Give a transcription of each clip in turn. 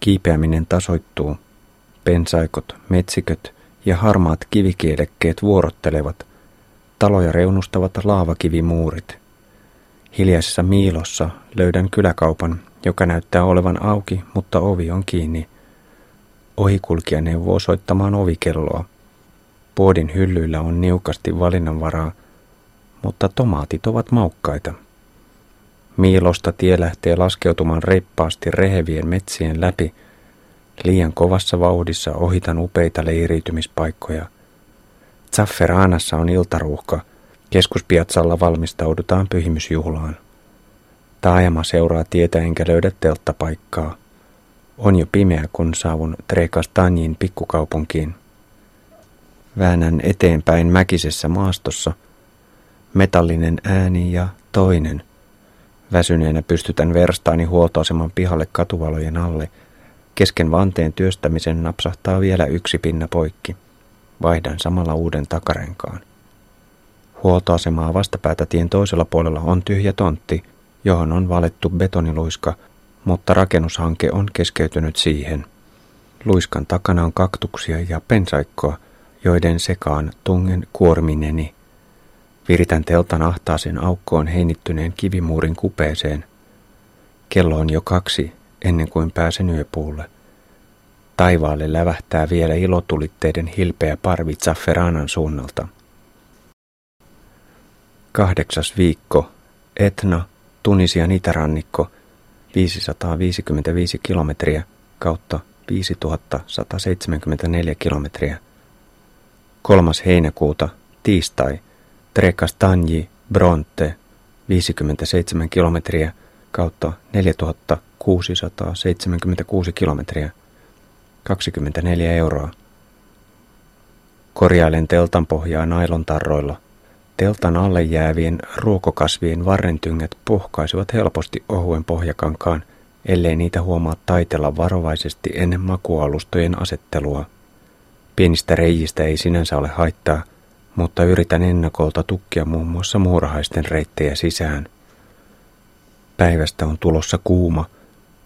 Kiipeäminen tasoittuu. Pensaikot, metsiköt ja harmaat kivikielekkeet vuorottelevat. Taloja reunustavat laavakivimuurit. Hiljaisessa miilossa löydän kyläkaupan, joka näyttää olevan auki, mutta ovi on kiinni. Ohikulkija neuvoo soittamaan ovikelloa. Puodin hyllyillä on niukasti valinnanvaraa, mutta tomaatit ovat maukkaita. Miilosta tie lähtee laskeutumaan reippaasti rehevien metsien läpi. Liian kovassa vauhdissa ohitan upeita leiriytymispaikkoja. Zafferanassa on iltaruuhka. Keskuspiatsalla valmistaudutaan pyhimysjuhlaan. Taajama seuraa tietä enkä löydä telttapaikkaa. On jo pimeä, kun saavun Trekastanjin pikkukaupunkiin. Väännän eteenpäin mäkisessä maastossa. Metallinen ääni ja toinen – Väsyneenä pystytän verstaani huoltoaseman pihalle katuvalojen alle. Kesken vanteen työstämisen napsahtaa vielä yksi pinna poikki. Vaihdan samalla uuden takarenkaan. Huoltoasemaa vastapäätä tien toisella puolella on tyhjä tontti, johon on valettu betoniluiska, mutta rakennushanke on keskeytynyt siihen. Luiskan takana on kaktuksia ja pensaikkoa, joiden sekaan tungen kuormineni. Viritän teltan ahtaaseen aukkoon heinittyneen kivimuurin kupeeseen. Kello on jo kaksi ennen kuin pääsen yöpuulle. Taivaalle lävähtää vielä ilotulitteiden hilpeä parvi Zafferanan suunnalta. Kahdeksas viikko. Etna, Tunisian itärannikko, 555 kilometriä kautta 5174 kilometriä. Kolmas heinäkuuta, tiistai, Trekastanji, Bronte, 57 kilometriä kautta 4676 kilometriä, 24 euroa. Korjailen teltan pohjaa nailontarroilla. Teltan alle jäävien ruokokasvien varrentyngät pohkaisivat helposti ohuen pohjakankaan, ellei niitä huomaa taitella varovaisesti ennen makualustojen asettelua. Pienistä reijistä ei sinänsä ole haittaa, mutta yritän ennakolta tukkia muun muassa muurahaisten reittejä sisään. Päivästä on tulossa kuuma.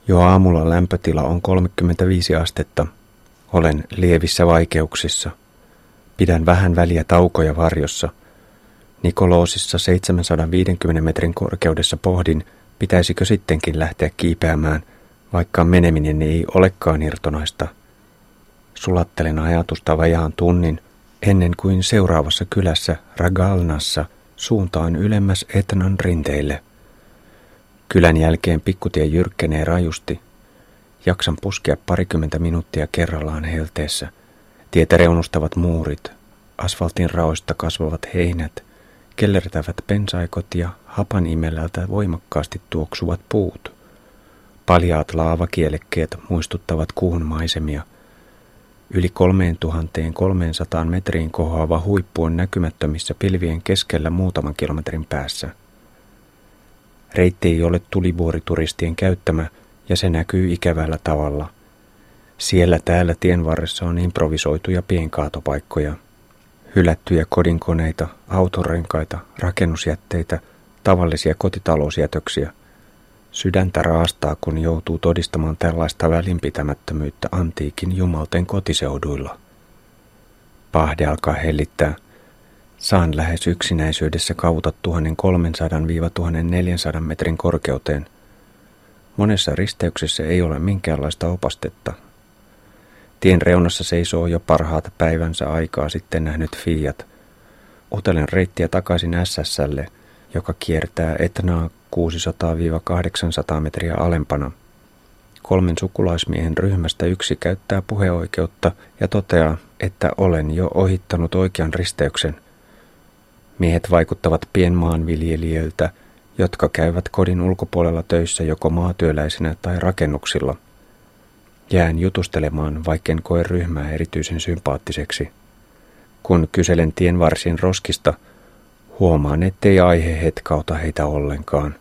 Jo aamulla lämpötila on 35 astetta. Olen lievissä vaikeuksissa. Pidän vähän väliä taukoja varjossa. Nikoloosissa 750 metrin korkeudessa pohdin, pitäisikö sittenkin lähteä kiipeämään, vaikka meneminen ei olekaan irtonaista. Sulattelen ajatusta vajaan tunnin – ennen kuin seuraavassa kylässä Ragalnassa suuntaan ylemmäs Etnan rinteille. Kylän jälkeen pikkutie jyrkkenee rajusti. Jaksan puskea parikymmentä minuuttia kerrallaan helteessä. Tietä reunustavat muurit, asfaltin raoista kasvavat heinät, kellertävät pensaikot ja hapan imelältä voimakkaasti tuoksuvat puut. Paljaat laavakielekkeet muistuttavat kuun maisemia – Yli 3300 metriin kohoava huippu on näkymättömissä pilvien keskellä muutaman kilometrin päässä. Reitti ei ole tulivuorituristien käyttämä ja se näkyy ikävällä tavalla. Siellä täällä tien varressa on improvisoituja pienkaatopaikkoja. Hylättyjä kodinkoneita, autorenkaita, rakennusjätteitä, tavallisia kotitalousjätöksiä – Sydäntä raastaa, kun joutuu todistamaan tällaista välinpitämättömyyttä antiikin jumalten kotiseuduilla. Pahde alkaa hellittää. Saan lähes yksinäisyydessä kavuta 1300-1400 metrin korkeuteen. Monessa risteyksessä ei ole minkäänlaista opastetta. Tien reunassa seisoo jo parhaata päivänsä aikaa sitten nähnyt Fiat. Otelen reittiä takaisin SSlle, joka kiertää Etnaa 600-800 metriä alempana. Kolmen sukulaismiehen ryhmästä yksi käyttää puheoikeutta ja toteaa, että olen jo ohittanut oikean risteyksen. Miehet vaikuttavat pienmaanviljelijöiltä, jotka käyvät kodin ulkopuolella töissä joko maatyöläisinä tai rakennuksilla. Jään jutustelemaan, vaikken koe ryhmää erityisen sympaattiseksi. Kun kyselen tienvarsin roskista, huomaan, ettei aihe hetkauta heitä ollenkaan.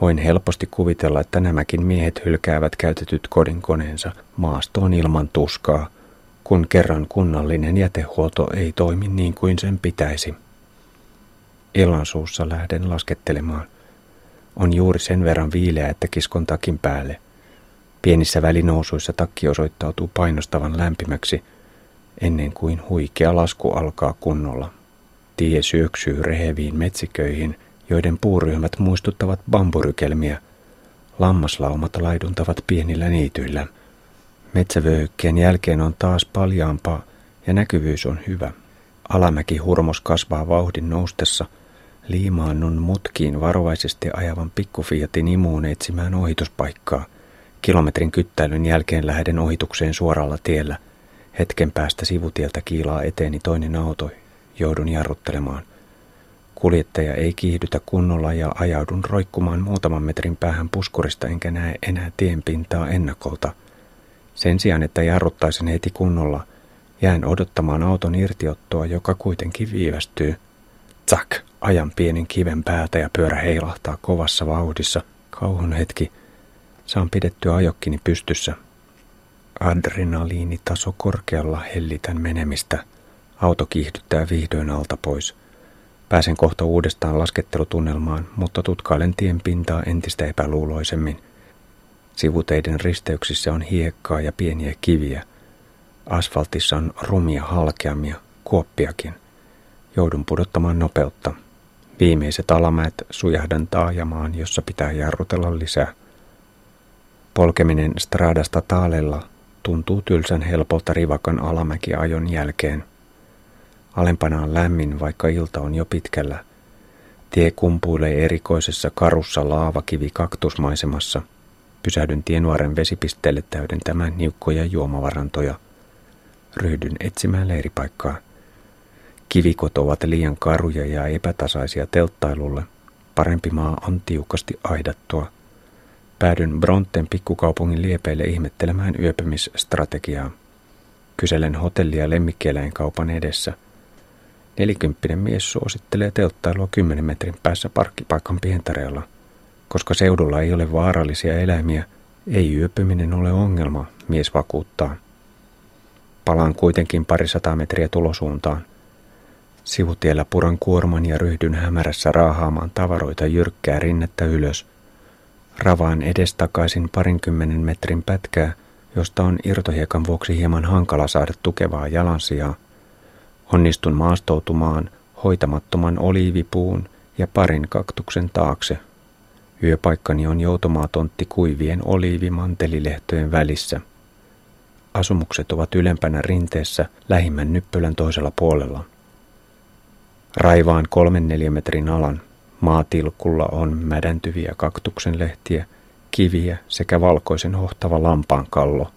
Voin helposti kuvitella, että nämäkin miehet hylkäävät käytetyt kodinkoneensa maastoon ilman tuskaa, kun kerran kunnallinen jätehuolto ei toimi niin kuin sen pitäisi. Illansuussa lähden laskettelemaan. On juuri sen verran viileä, että kiskon takin päälle. Pienissä välinousuissa takki osoittautuu painostavan lämpimäksi, ennen kuin huikea lasku alkaa kunnolla. Tie syöksyy reheviin metsiköihin, joiden puuryhmät muistuttavat bamburykelmiä. Lammaslaumat laiduntavat pienillä niityillä. Metsävöyhykkeen jälkeen on taas paljaampaa ja näkyvyys on hyvä. Alamäki hurmos kasvaa vauhdin noustessa – liimaannun mutkiin varovaisesti ajavan pikkufiatin imuun etsimään ohituspaikkaa. Kilometrin kyttäilyn jälkeen lähden ohitukseen suoralla tiellä. Hetken päästä sivutieltä kiilaa eteeni toinen auto. Joudun jarruttelemaan. Kuljettaja ei kiihdytä kunnolla ja ajaudun roikkumaan muutaman metrin päähän puskurista enkä näe enää tien pintaa ennakolta. Sen sijaan, että jarruttaisin heti kunnolla, jään odottamaan auton irtiottoa, joka kuitenkin viivästyy. Tsak! Ajan pienen kiven päältä ja pyörä heilahtaa kovassa vauhdissa. Kauhun hetki. Saan pidettyä ajokkini pystyssä. Adrenaliinitaso korkealla hellitän menemistä. Auto kiihdyttää vihdoin alta pois. Pääsen kohta uudestaan laskettelutunnelmaan, mutta tutkailen tien pintaa entistä epäluuloisemmin. Sivuteiden risteyksissä on hiekkaa ja pieniä kiviä. Asfaltissa on rumia halkeamia, kuoppiakin. Joudun pudottamaan nopeutta. Viimeiset alamäet sujahdan taajamaan, jossa pitää jarrutella lisää. Polkeminen stradasta taalella tuntuu tylsän helpolta rivakan alamäkiajon jälkeen. Alempana on lämmin, vaikka ilta on jo pitkällä. Tie kumpuilee erikoisessa karussa laavakivi kaktusmaisemassa. Pysähdyn tienvaaren vesipisteelle täydentämään niukkoja juomavarantoja. Ryhdyn etsimään leiripaikkaa. Kivikot ovat liian karuja ja epätasaisia telttailulle. Parempi maa on tiukasti aidattua. Päädyn Bronten pikkukaupungin liepeille ihmettelemään yöpymisstrategiaa. Kyselen hotellia lemmikkieläinkaupan edessä. Nelikymppinen mies suosittelee telttailua 10 metrin päässä parkkipaikan pientareella. Koska seudulla ei ole vaarallisia eläimiä, ei yöpyminen ole ongelma, mies vakuuttaa. Palaan kuitenkin parisataa metriä tulosuuntaan. Sivutiellä puran kuorman ja ryhdyn hämärässä raahaamaan tavaroita jyrkkää rinnettä ylös. Ravaan edestakaisin parinkymmenen metrin pätkää, josta on irtohiekan vuoksi hieman hankala saada tukevaa jalansijaa. Onnistun maastoutumaan hoitamattoman oliivipuun ja parin kaktuksen taakse. Yöpaikkani on joutomaatontti kuivien oliivimantelilehtojen välissä. Asumukset ovat ylempänä rinteessä lähimmän nyppylän toisella puolella. Raivaan kolmen neliömetrin alan. Maatilkulla on mädäntyviä kaktuksen lehtiä, kiviä sekä valkoisen hohtava lampaan kallo.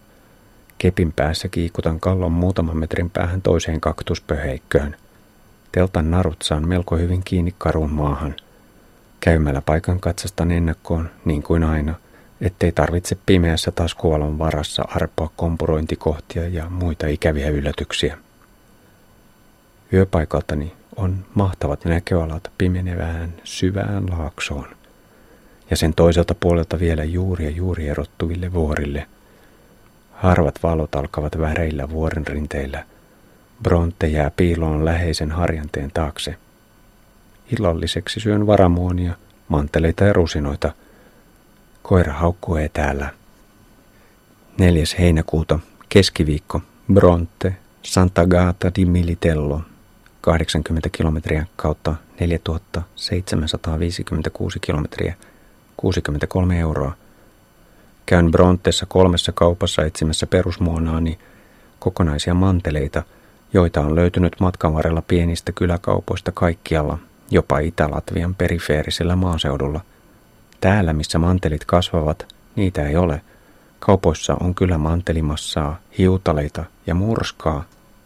Kepin päässä kiikutan kallon muutaman metrin päähän toiseen kaktuspöheikköön. Teltan narut saan melko hyvin kiinni karun maahan. Käymällä paikan katsastan ennakkoon, niin kuin aina, ettei tarvitse pimeässä taskuvalon varassa arpoa kompurointikohtia ja muita ikäviä yllätyksiä. Yöpaikaltani on mahtavat näköalat pimenevään syvään laaksoon, ja sen toiselta puolelta vielä juuri ja juuri erottuville vuorille. Harvat valot alkavat väreillä vuoren rinteillä. Bronte jää piiloon läheisen harjanteen taakse. Illalliseksi syön varamuonia, manteleita ja rusinoita. Koira haukkuu etäällä. 4. heinäkuuta, keskiviikko, Bronte, Santa Gata di Militello, 80 kilometriä kautta 4756 kilometriä, 63 euroa. Käyn Brontessa kolmessa kaupassa etsimässä perusmuonaani kokonaisia manteleita, joita on löytynyt matkan varrella pienistä kyläkaupoista kaikkialla, jopa Itä-Latvian perifeerisellä maaseudulla. Täällä, missä mantelit kasvavat, niitä ei ole. Kaupoissa on kyllä mantelimassaa, hiutaleita ja murskaa,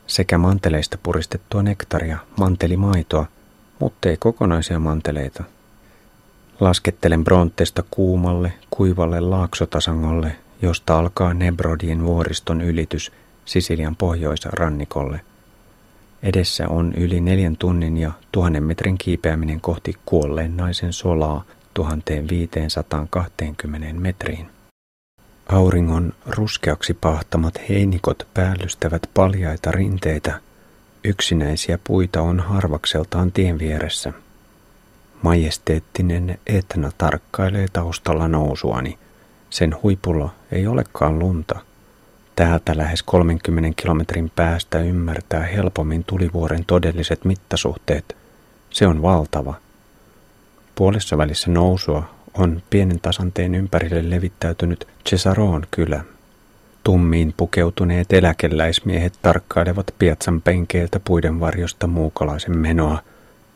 sekä manteleista puristettua nektaria, mantelimaitoa, mutta ei kokonaisia manteleita. Laskettelen Brontesta kuumalle, kuivalle laaksotasangolle, josta alkaa Nebrodien vuoriston ylitys Sisilian pohjoisrannikolle. Edessä on yli neljän tunnin ja tuhannen metrin kiipeäminen kohti kuolleen naisen solaa 1520 metriin. Auringon ruskeaksi pahtamat heinikot päällystävät paljaita rinteitä. Yksinäisiä puita on harvakseltaan tien vieressä. Majesteettinen Etna tarkkailee taustalla nousuani. Sen huipulla ei olekaan lunta. Täältä lähes 30 kilometrin päästä ymmärtää helpommin tulivuoren todelliset mittasuhteet. Se on valtava. Puolessa välissä nousua on pienen tasanteen ympärille levittäytynyt Cesaroon kylä. Tummiin pukeutuneet eläkeläismiehet tarkkailevat piatsan penkeiltä puiden varjosta muukalaisen menoa.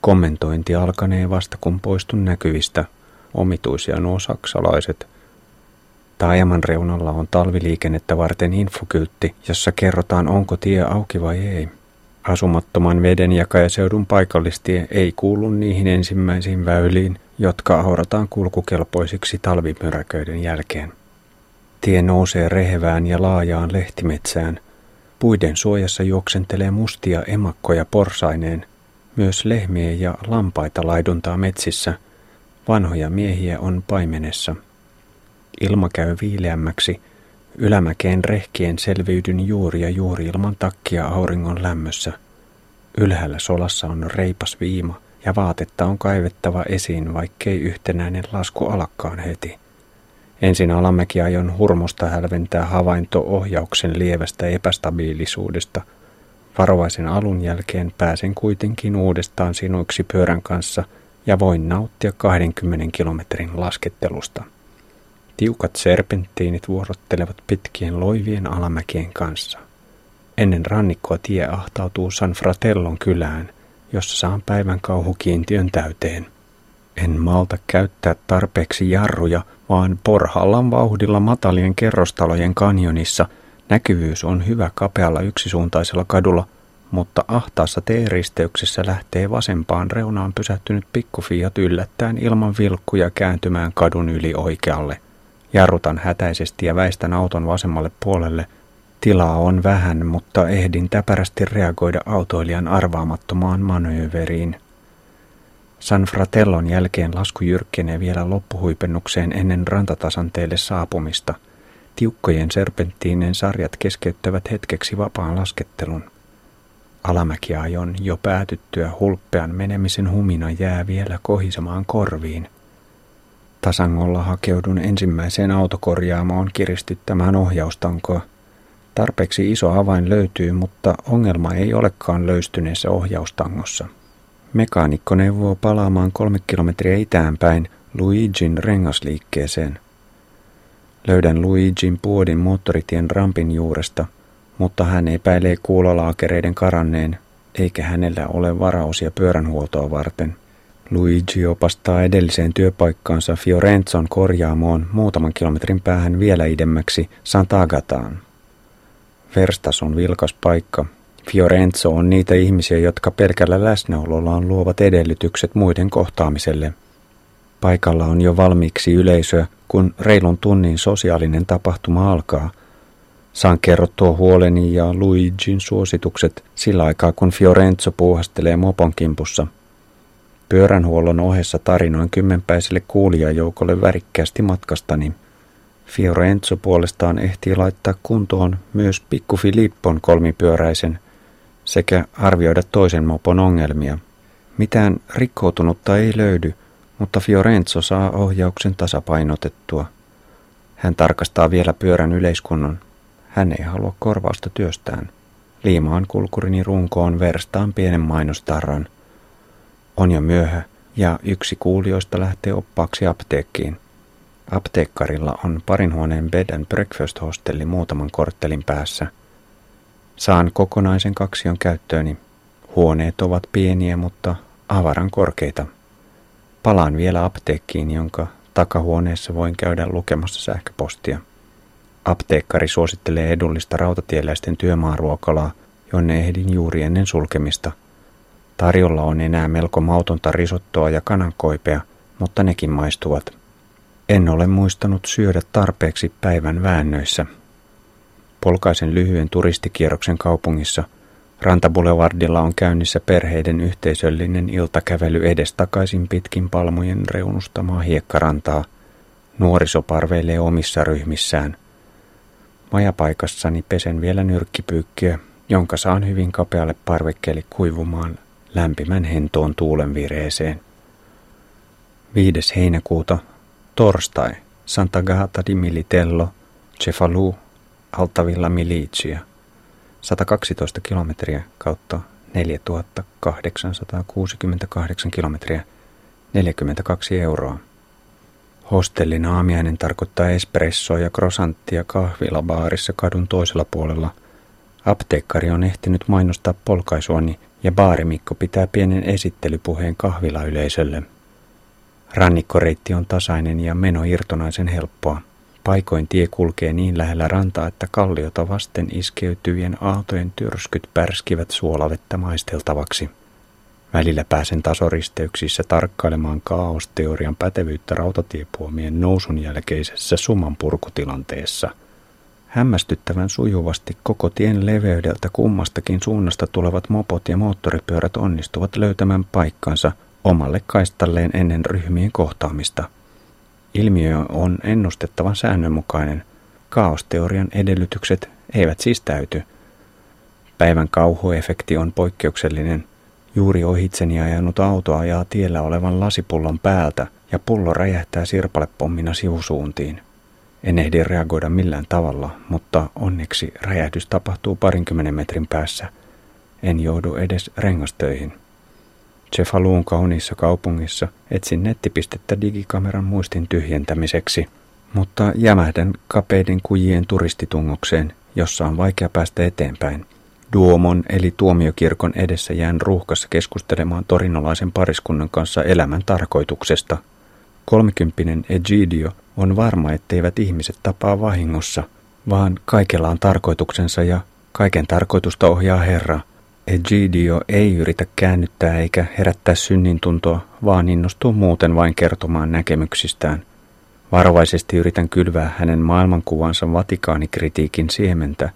Kommentointi alkanee vasta kun poistun näkyvistä. Omituisia nuo saksalaiset. Taajaman reunalla on talviliikennettä varten infokyltti, jossa kerrotaan onko tie auki vai ei. Asumattoman vedenjakajaseudun paikallistie ei kuulu niihin ensimmäisiin väyliin, jotka aurataan kulkukelpoisiksi talvimyräköiden jälkeen. Tie nousee rehevään ja laajaan lehtimetsään. Puiden suojassa juoksentelee mustia emakkoja porsaineen. Myös lehmiä ja lampaita laiduntaa metsissä. Vanhoja miehiä on paimenessa. Ilma käy viileämmäksi. Ylämäkeen rehkien selviydyn juuri ja juuri ilman takkia auringon lämmössä. Ylhäällä solassa on reipas viima ja vaatetta on kaivettava esiin, vaikkei yhtenäinen lasku alakkaan heti. Ensin alamäkiajon hurmosta hälventää havainto ohjauksen lievästä epästabiilisuudesta. Varovaisen alun jälkeen pääsen kuitenkin uudestaan sinuiksi pyörän kanssa ja voin nauttia 20 kilometrin laskettelusta. Tiukat serpenttiinit vuorottelevat pitkien loivien alamäkien kanssa. Ennen rannikkoa tie ahtautuu San Fratellon kylään, jossa saan päivän kauhukiintiön täyteen. En malta käyttää tarpeeksi jarruja, vaan porhallan vauhdilla matalien kerrostalojen kanjonissa näkyvyys on hyvä kapealla yksisuuntaisella kadulla, mutta ahtaassa T-risteyksessä lähtee vasempaan reunaan pysähtynyt pikkufiat yllättäen ilman vilkkuja kääntymään kadun yli oikealle. Jarrutan hätäisesti ja väistän auton vasemmalle puolelle. Tilaa on vähän, mutta ehdin täpärästi reagoida autoilijan arvaamattomaan manööveriin. San Fratellon jälkeen lasku jyrkkenee vielä loppuhuipennukseen ennen rantatasanteelle saapumista. Tiukkojen serpenttiinen sarjat keskeyttävät hetkeksi vapaan laskettelun. Alamäkiajon jo päätyttyä hulppean menemisen humina jää vielä kohisemaan korviin. Tasangolla hakeudun ensimmäiseen autokorjaamoon kiristyttämään ohjaustankoa. Tarpeeksi iso avain löytyy, mutta ongelma ei olekaan löystyneessä ohjaustangossa. Mekaanikko neuvoo palaamaan kolme kilometriä itäänpäin Luigin rengasliikkeeseen. Löydän Luigin puodin moottoritien rampin juuresta, mutta hän epäilee kuulolaakereiden karanneen, eikä hänellä ole varausia pyöränhuoltoa varten. Luigi opastaa edelliseen työpaikkaansa Fiorenzon korjaamoon muutaman kilometrin päähän vielä idemmäksi Sant'Agataan. Verstas on vilkas paikka, Fiorenzo on niitä ihmisiä, jotka pelkällä läsnäolollaan luovat edellytykset muiden kohtaamiselle. Paikalla on jo valmiiksi yleisöä, kun reilun tunnin sosiaalinen tapahtuma alkaa. Saan kerrottua huoleni ja Luigin suositukset sillä aikaa, kun Fiorenzo puuhastelee mopon kimpussa. Pyöränhuollon ohessa tarinoin kymmenpäiselle kuulijajoukolle värikkäästi matkastani. Fiorenzo puolestaan ehtii laittaa kuntoon myös pikku Filippon kolmipyöräisen – sekä arvioida toisen mopon ongelmia. Mitään rikkoutunutta ei löydy, mutta Fiorenzo saa ohjauksen tasapainotettua. Hän tarkastaa vielä pyörän yleiskunnon. Hän ei halua korvausta työstään. Liimaan kulkurini runkoon verstaan pienen mainostarran. On jo myöhä ja yksi kuulijoista lähtee oppaaksi apteekkiin. Apteekkarilla on parin huoneen bed and breakfast hostelli muutaman korttelin päässä – Saan kokonaisen kaksion käyttööni. Huoneet ovat pieniä, mutta avaran korkeita. Palaan vielä apteekkiin, jonka takahuoneessa voin käydä lukemassa sähköpostia. Apteekkari suosittelee edullista rautatieläisten työmaaruokalaa, jonne ehdin juuri ennen sulkemista. Tarjolla on enää melko mautonta risottoa ja kanankoipea, mutta nekin maistuvat. En ole muistanut syödä tarpeeksi päivän väännöissä. Polkaisen lyhyen turistikierroksen kaupungissa. Rantabulevardilla on käynnissä perheiden yhteisöllinen iltakävely edestakaisin pitkin palmujen reunustamaa hiekkarantaa. Nuoriso parveilee omissa ryhmissään. Majapaikassani pesen vielä nyrkkipyykkiä, jonka saan hyvin kapealle parvekkeelle kuivumaan lämpimän hentoon tuulenvireeseen. 5. heinäkuuta, torstai. Santa Gata di Militello, Cefalù, Altavilla Milicia, 112 kilometriä kautta 4868 kilometriä, 42 euroa. Hostellin aamiainen tarkoittaa espressoa ja krosanttia kahvilabaarissa kadun toisella puolella. Apteekkari on ehtinyt mainostaa polkaisuani ja baarimikko pitää pienen esittelypuheen kahvilayleisölle. Rannikkoreitti on tasainen ja meno irtonaisen helppoa. Paikoin tie kulkee niin lähellä rantaa, että kalliota vasten iskeytyvien aaltojen tyrskyt pärskivät suolavettä maisteltavaksi. Välillä pääsen tasoristeyksissä tarkkailemaan kaaosteorian pätevyyttä rautatiepuomien nousun jälkeisessä suman purkutilanteessa. Hämmästyttävän sujuvasti koko tien leveydeltä kummastakin suunnasta tulevat mopot ja moottoripyörät onnistuvat löytämään paikkansa omalle kaistalleen ennen ryhmien kohtaamista. Ilmiö on ennustettavan säännönmukainen. Kaaosteorian edellytykset eivät siis täyty. Päivän kauhuefekti on poikkeuksellinen. Juuri ohitseni ajanut auto ajaa tiellä olevan lasipullon päältä ja pullo räjähtää sirpalepommina sivusuuntiin. En ehdi reagoida millään tavalla, mutta onneksi räjähdys tapahtuu parinkymmenen metrin päässä. En joudu edes rengastöihin. Cefaluun kauniissa kaupungissa etsin nettipistettä digikameran muistin tyhjentämiseksi, mutta jämähdän kapeiden kujien turistitungokseen, jossa on vaikea päästä eteenpäin. Duomon eli tuomiokirkon edessä jään ruuhkassa keskustelemaan torinolaisen pariskunnan kanssa elämän tarkoituksesta. Kolmekymppinen Egidio on varma, etteivät ihmiset tapaa vahingossa, vaan kaikella on tarkoituksensa ja kaiken tarkoitusta ohjaa Herra – Egidio ei yritä käännyttää eikä herättää synnintuntoa, vaan innostuu muuten vain kertomaan näkemyksistään. Varovaisesti yritän kylvää hänen maailmankuvansa Vatikaanikritiikin siementä.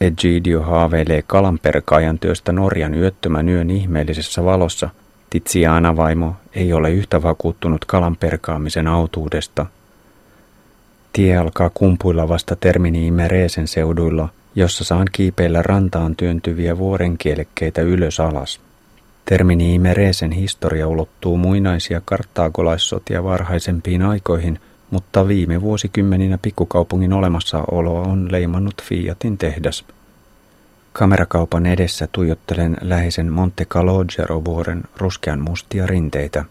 Egidio haaveilee kalanperkaajan työstä Norjan yöttömän yön ihmeellisessä valossa. Tiziana vaimo ei ole yhtä vakuuttunut kalanperkaamisen autuudesta. Tie alkaa kumpuilla vasta Termini Imereesen seuduilla – jossa saan kiipeillä rantaan työntyviä vuorenkielekkeitä ylös alas. Termini Imereesen historia ulottuu muinaisia karttaagolaissotia varhaisempiin aikoihin, mutta viime vuosikymmeninä pikkukaupungin olemassaoloa on leimannut Fiatin tehdas. Kamerakaupan edessä tuijottelen läheisen Monte Calogero-vuoren ruskean mustia rinteitä.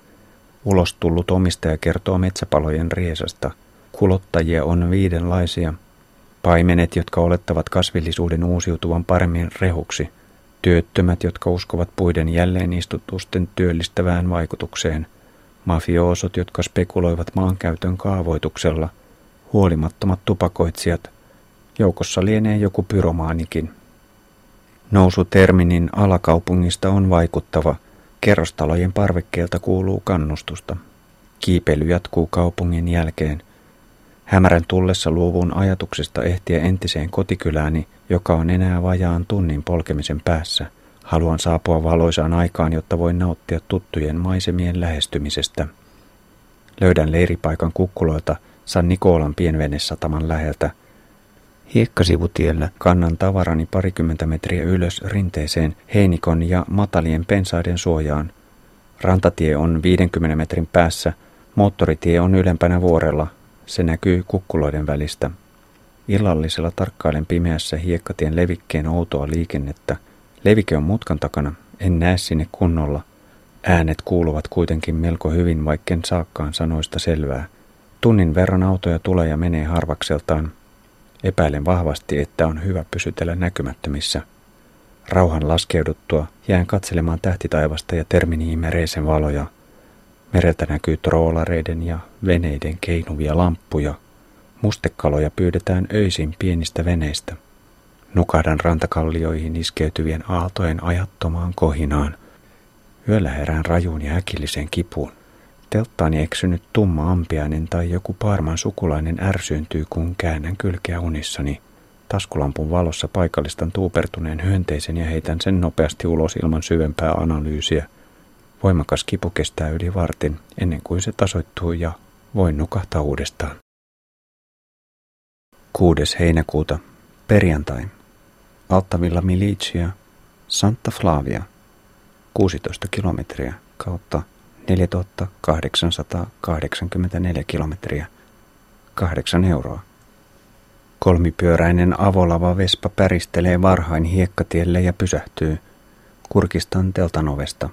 Ulos tullut omistaja kertoo metsäpalojen riesasta. Kulottajia on viidenlaisia – Paimenet, jotka olettavat kasvillisuuden uusiutuvan paremmin rehuksi. Työttömät, jotka uskovat puiden jälleen istutusten työllistävään vaikutukseen. Mafioosot, jotka spekuloivat maankäytön kaavoituksella. Huolimattomat tupakoitsijat. Joukossa lienee joku pyromaanikin. Nousu Terminin alakaupungista on vaikuttava. Kerrostalojen parvekkeelta kuuluu kannustusta. Kiipeily jatkuu kaupungin jälkeen – Hämärän tullessa luovun ajatuksesta ehtiä entiseen kotikylääni, joka on enää vajaan tunnin polkemisen päässä. Haluan saapua valoisaan aikaan, jotta voin nauttia tuttujen maisemien lähestymisestä. Löydän leiripaikan kukkuloilta San Nikolan pienvenesataman läheltä. Hiekkasivutiellä kannan tavarani parikymmentä metriä ylös rinteeseen heinikon ja matalien pensaiden suojaan. Rantatie on 50 metrin päässä, moottoritie on ylempänä vuorella, se näkyy kukkuloiden välistä. Illallisella tarkkailen pimeässä hiekkatien levikkeen outoa liikennettä. Levike on mutkan takana, en näe sinne kunnolla. Äänet kuuluvat kuitenkin melko hyvin, vaikken saakkaan sanoista selvää. Tunnin verran autoja tulee ja menee harvakseltaan. Epäilen vahvasti, että on hyvä pysytellä näkymättömissä. Rauhan laskeuduttua jään katselemaan tähtitaivasta ja terminiimereisen valoja – Mereltä näkyy troolareiden ja veneiden keinuvia lamppuja. Mustekaloja pyydetään öisin pienistä veneistä. Nukahdan rantakallioihin iskeytyvien aaltojen ajattomaan kohinaan. Yöllä herään rajuun ja äkilliseen kipuun. Telttaani eksynyt tumma ampiainen tai joku paarman sukulainen ärsyyntyy, kun käännän kylkeä unissani. Taskulampun valossa paikallistan tuupertuneen hyönteisen ja heitän sen nopeasti ulos ilman syvempää analyysiä – Voimakas kipu kestää yli vartin ennen kuin se tasoittuu ja voin nukahtaa uudestaan. 6. heinäkuuta, perjantai. Altavilla Milicia, Santa Flavia, 16 kilometriä kautta 4884 kilometriä, kahdeksan euroa. Kolmipyöräinen avolava vespa päristelee varhain hiekkatielle ja pysähtyy. Kurkistan teltanovesta.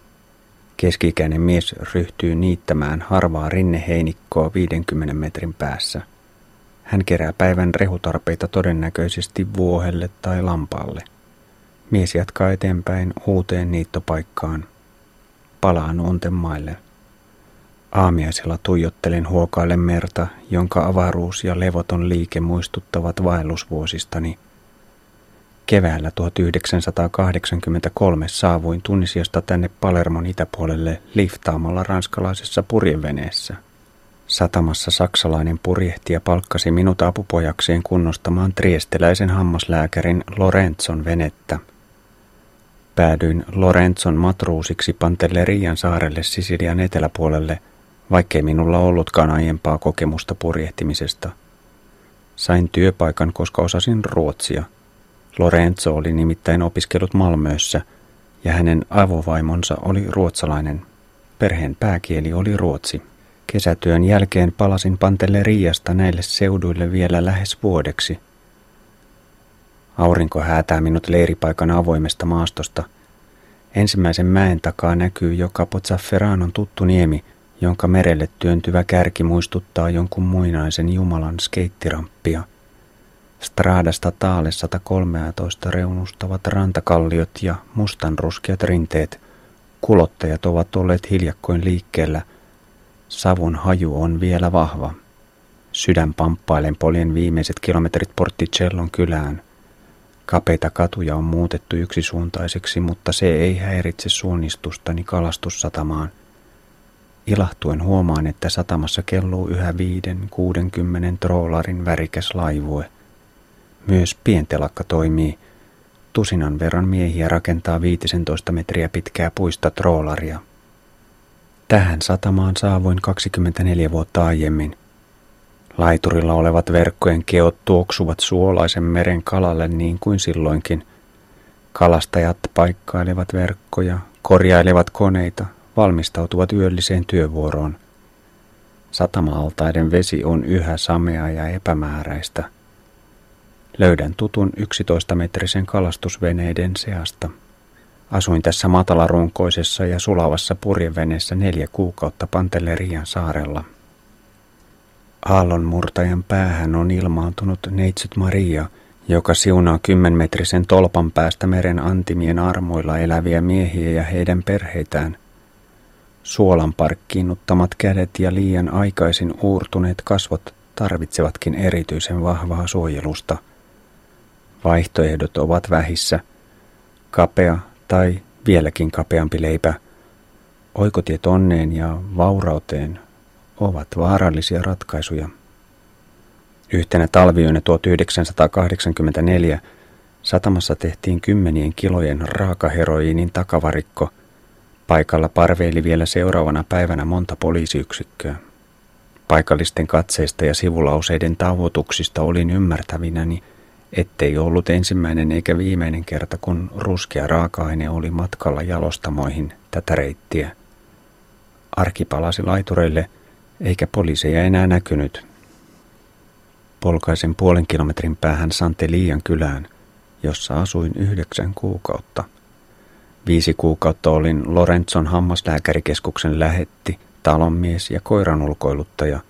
Keskikäinen mies ryhtyy niittämään harvaa rinneheinikkoa 50 metrin päässä. Hän kerää päivän rehutarpeita todennäköisesti vuohelle tai lampaalle. Mies jatkaa eteenpäin uuteen niittopaikkaan. Palaan Untemaille. Aamiaisella tuijottelen huokaille merta, jonka avaruus ja levoton liike muistuttavat vaellusvuosistani. Keväällä 1983 saavuin Tunisiasta tänne Palermon itäpuolelle liftaamalla ranskalaisessa purjeveneessä. Satamassa saksalainen purjehtija palkkasi minut apupojakseen kunnostamaan triesteläisen hammaslääkärin Lorenzon venettä. Päädyin Lorenzon matruusiksi Pantellerian saarelle Sisilian eteläpuolelle – vaikkei minulla ollutkaan aiempaa kokemusta purjehtimisesta. Sain työpaikan, koska osasin ruotsia. Lorenzo oli nimittäin opiskellut Malmössä ja hänen avovaimonsa oli ruotsalainen. Perheen pääkieli oli ruotsi. Kesätyön jälkeen palasin Pantelleriasta näille seuduille vielä lähes vuodeksi. Aurinko häätää minut leiripaikan avoimesta maastosta. Ensimmäisen mäen takaa näkyy jo Capozafferanon tuttu niemi, jonka merelle työntyvä kärki muistuttaa jonkun muinaisen Jumalan skeittiramppia. Straadasta taale 113 reunustavat rantakalliot ja mustanruskeat rinteet. Kulottajat ovat olleet hiljakkoin liikkeellä. Savun haju on vielä vahva. Sydän pamppailen poljen viimeiset kilometrit Porticellon kylään. Kapeita katuja on muutettu yksisuuntaiseksi, mutta se ei häiritse suunnistustani kalastussatamaan – Ilahtuen huomaan, että satamassa kelluu yhä viiden, kuudenkymmenen troolarin värikäs laivue. Myös pientelakka toimii. Tusinan verran miehiä rakentaa 15 metriä pitkää puista troolaria. Tähän satamaan saavuin 24 vuotta aiemmin. Laiturilla olevat verkkojen keot tuoksuvat suolaisen meren kalalle niin kuin silloinkin. Kalastajat paikkailevat verkkoja, korjailevat koneita, valmistautuvat yölliseen työvuoroon. Satama-altaiden vesi on yhä sameaa ja epämääräistä. Löydän tutun 11-metrisen kalastusveneiden seasta. Asuin tässä matalarunkoisessa ja sulavassa purjeveneessä neljä kuukautta Pantelerian saarella. Aallonmurtajan päähän on ilmaantunut neitsyt Maria, joka siunaa kymmenmetrisen tolpan päästä meren antimien armoilla eläviä miehiä ja heidän perheitään, Suolan parkkiinnuttamat kädet ja liian aikaisin uurtuneet kasvot tarvitsevatkin erityisen vahvaa suojelusta. Vaihtoehdot ovat vähissä. Kapea tai vieläkin kapeampi leipä. Oikotiet onneen ja vaurauteen ovat vaarallisia ratkaisuja. Yhtenä talviyönä 1984 satamassa tehtiin kymmenien kilojen raakaheroiinin takavarikko – Paikalla parveili vielä seuraavana päivänä monta poliisiyksikköä. Paikallisten katseista ja sivulauseiden tavoituksista olin ymmärtävinäni, ettei ollut ensimmäinen eikä viimeinen kerta, kun ruskea raaka-aine oli matkalla jalostamoihin tätä reittiä. Arki palasi laitureille, eikä poliiseja enää näkynyt. Polkaisen puolen kilometrin päähän Santeliian kylään, jossa asuin yhdeksän kuukautta – Viisi kuukautta olin Lorenzon hammaslääkärikeskuksen lähetti, talonmies ja koiran ulkoiluttaja.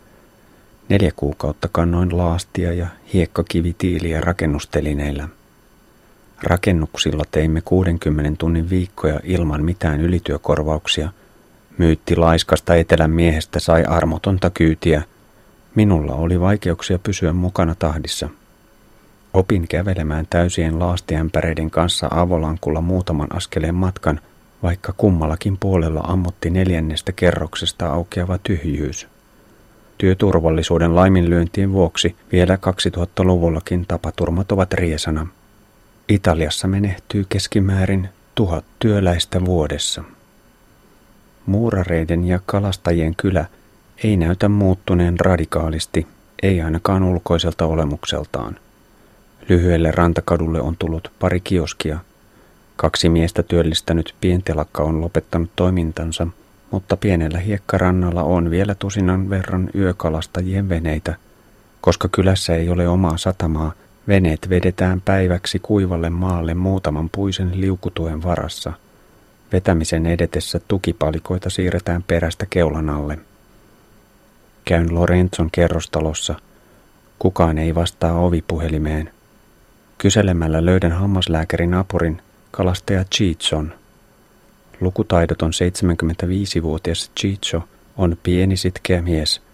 Neljä kuukautta kannoin laastia ja hiekkakivitiiliä rakennustelineillä. Rakennuksilla teimme 60 tunnin viikkoja ilman mitään ylityökorvauksia. Myytti laiskasta etelän miehestä sai armotonta kyytiä. Minulla oli vaikeuksia pysyä mukana tahdissa – Opin kävelemään täysien laastiämpäreiden kanssa avolankulla muutaman askeleen matkan, vaikka kummallakin puolella ammutti neljännestä kerroksesta aukeava tyhjyys. Työturvallisuuden laiminlyöntien vuoksi vielä 2000-luvullakin tapaturmat ovat riesana. Italiassa menehtyy keskimäärin tuhat työläistä vuodessa. Muurareiden ja kalastajien kylä ei näytä muuttuneen radikaalisti, ei ainakaan ulkoiselta olemukseltaan. Lyhyelle rantakadulle on tullut pari kioskia. Kaksi miestä työllistänyt pientelakka on lopettanut toimintansa, mutta pienellä hiekkarannalla on vielä tusinan verran yökalastajien veneitä. Koska kylässä ei ole omaa satamaa, veneet vedetään päiväksi kuivalle maalle muutaman puisen liukutuen varassa. Vetämisen edetessä tukipalikoita siirretään perästä keulan alle. Käyn Lorenzon kerrostalossa. Kukaan ei vastaa ovipuhelimeen. Kyselemällä löydän hammaslääkärin apurin kalastaja Chichon. Lukutaidoton 75-vuotias Chicho on pieni sitkeä mies –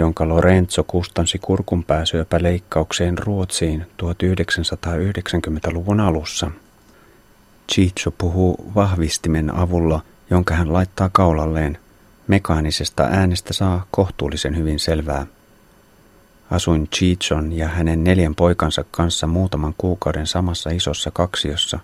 jonka Lorenzo kustansi kurkunpääsyöpäleikkaukseen Ruotsiin 1990-luvun alussa. Chicho puhuu vahvistimen avulla, jonka hän laittaa kaulalleen. Mekaanisesta äänestä saa kohtuullisen hyvin selvää. Asuin Chichon ja hänen neljän poikansa kanssa muutaman kuukauden samassa isossa kaksiossa.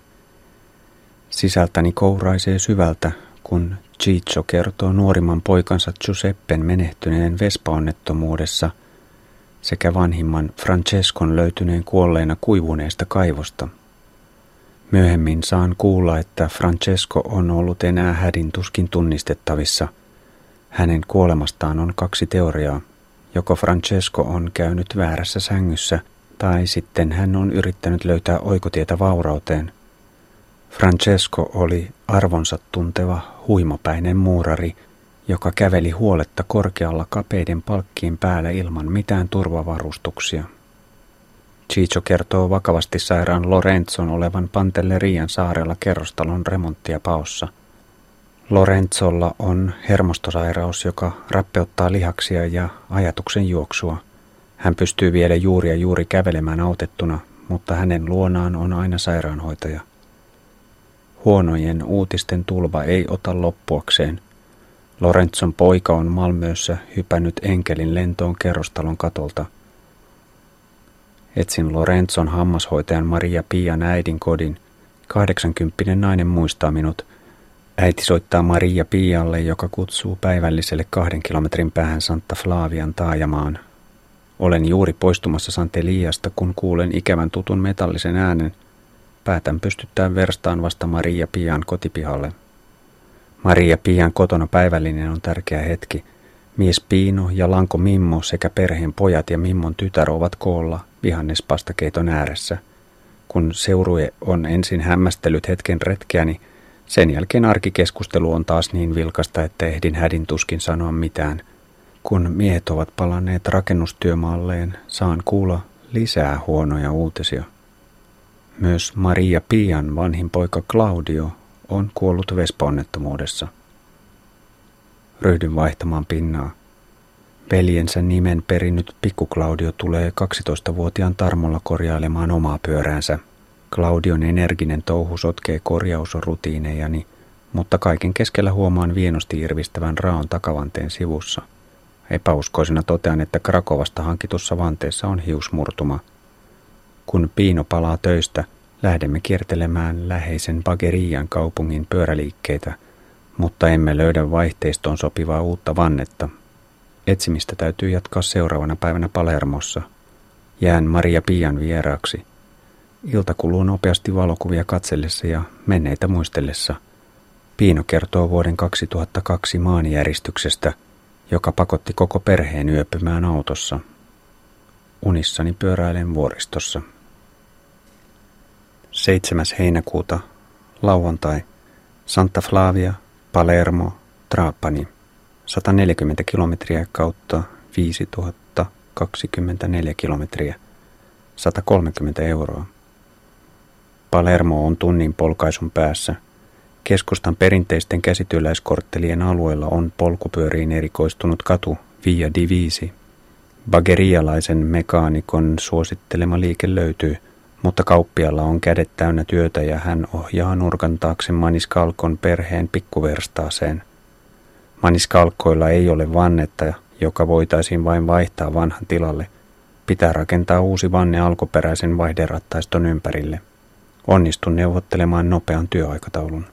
Sisältäni kouraisee syvältä, kun Ciccio kertoo nuorimman poikansa Giuseppen menehtyneen vespaonnettomuudessa sekä vanhimman Francescon löytyneen kuolleena kuivuneesta kaivosta. Myöhemmin saan kuulla, että Francesco on ollut enää hädin tuskin tunnistettavissa. Hänen kuolemastaan on kaksi teoriaa. Joko Francesco on käynyt väärässä sängyssä, tai sitten hän on yrittänyt löytää oikotietä vaurauteen. Francesco oli arvonsa tunteva, huimapäinen muurari, joka käveli huoletta korkealla kapeiden palkkien päällä ilman mitään turvavarustuksia. Chicho kertoo vakavasti sairaan Lorenzon olevan Pantellerian saarella kerrostalon remonttia paossa. Lorenzolla on hermostosairaus, joka rappeuttaa lihaksia ja ajatuksen juoksua. Hän pystyy vielä juuri ja juuri kävelemään autettuna, mutta hänen luonaan on aina sairaanhoitaja – Huonojen uutisten tulva ei ota loppuakseen. Lorenzon poika on Malmössä hypännyt enkelin lentoon kerrostalon katolta. Etsin Lorenzon hammashoitajan Maria Pian äidin kodin. 80 nainen muistaa minut. Äiti soittaa Maria Pialle, joka kutsuu päivälliselle kahden kilometrin päähän Santa Flavian taajamaan. Olen juuri poistumassa Santeliasta, kun kuulen ikävän tutun metallisen äänen – Päätän pystyttää verstaan vasta Maria Pian kotipihalle. Maria Pian kotona päivällinen on tärkeä hetki. Mies Piino ja Lanko Mimmo sekä perheen pojat ja Mimmon tytär ovat koolla vihannespastakeiton ääressä. Kun seurue on ensin hämmästellyt hetken retkeäni, sen jälkeen arkikeskustelu on taas niin vilkasta, että ehdin hädin tuskin sanoa mitään. Kun miehet ovat palanneet rakennustyömaalleen, saan kuulla lisää huonoja uutisia. Myös Maria Pian vanhin poika Claudio on kuollut vespaonnettomuudessa. Ryhdyn vaihtamaan pinnaa. Veljensä nimen perinnyt pikku Claudio tulee 12-vuotiaan tarmolla korjailemaan omaa pyöräänsä. Claudion energinen touhu sotkee korjausrutiinejani, mutta kaiken keskellä huomaan vienosti irvistävän raon takavanteen sivussa. Epäuskoisena totean, että Krakovasta hankitussa vanteessa on hiusmurtuma – kun Piino palaa töistä, lähdemme kiertelemään läheisen Bagerian kaupungin pyöräliikkeitä, mutta emme löydä vaihteistoon sopivaa uutta vannetta. Etsimistä täytyy jatkaa seuraavana päivänä Palermossa. Jään Maria Pian vieraaksi. Ilta kuluu nopeasti valokuvia katsellessa ja menneitä muistellessa. Piino kertoo vuoden 2002 maanjäristyksestä, joka pakotti koko perheen yöpymään autossa. Unissani pyöräilen vuoristossa. 7. heinäkuuta, lauantai, Santa Flavia, Palermo, Trapani, 140 kilometriä kautta 5024 kilometriä, 130 euroa. Palermo on tunnin polkaisun päässä. Keskustan perinteisten käsityöläiskorttelien alueella on polkupyöriin erikoistunut katu Via Divisi. Bagerialaisen mekaanikon suosittelema liike löytyy – mutta kauppialla on kädet täynnä työtä ja hän ohjaa nurkan taakse Maniskalkon perheen pikkuverstaaseen. Maniskalkkoilla ei ole vannetta, joka voitaisiin vain vaihtaa vanhan tilalle. Pitää rakentaa uusi vanne alkuperäisen vaihderattaiston ympärille. Onnistun neuvottelemaan nopean työaikataulun.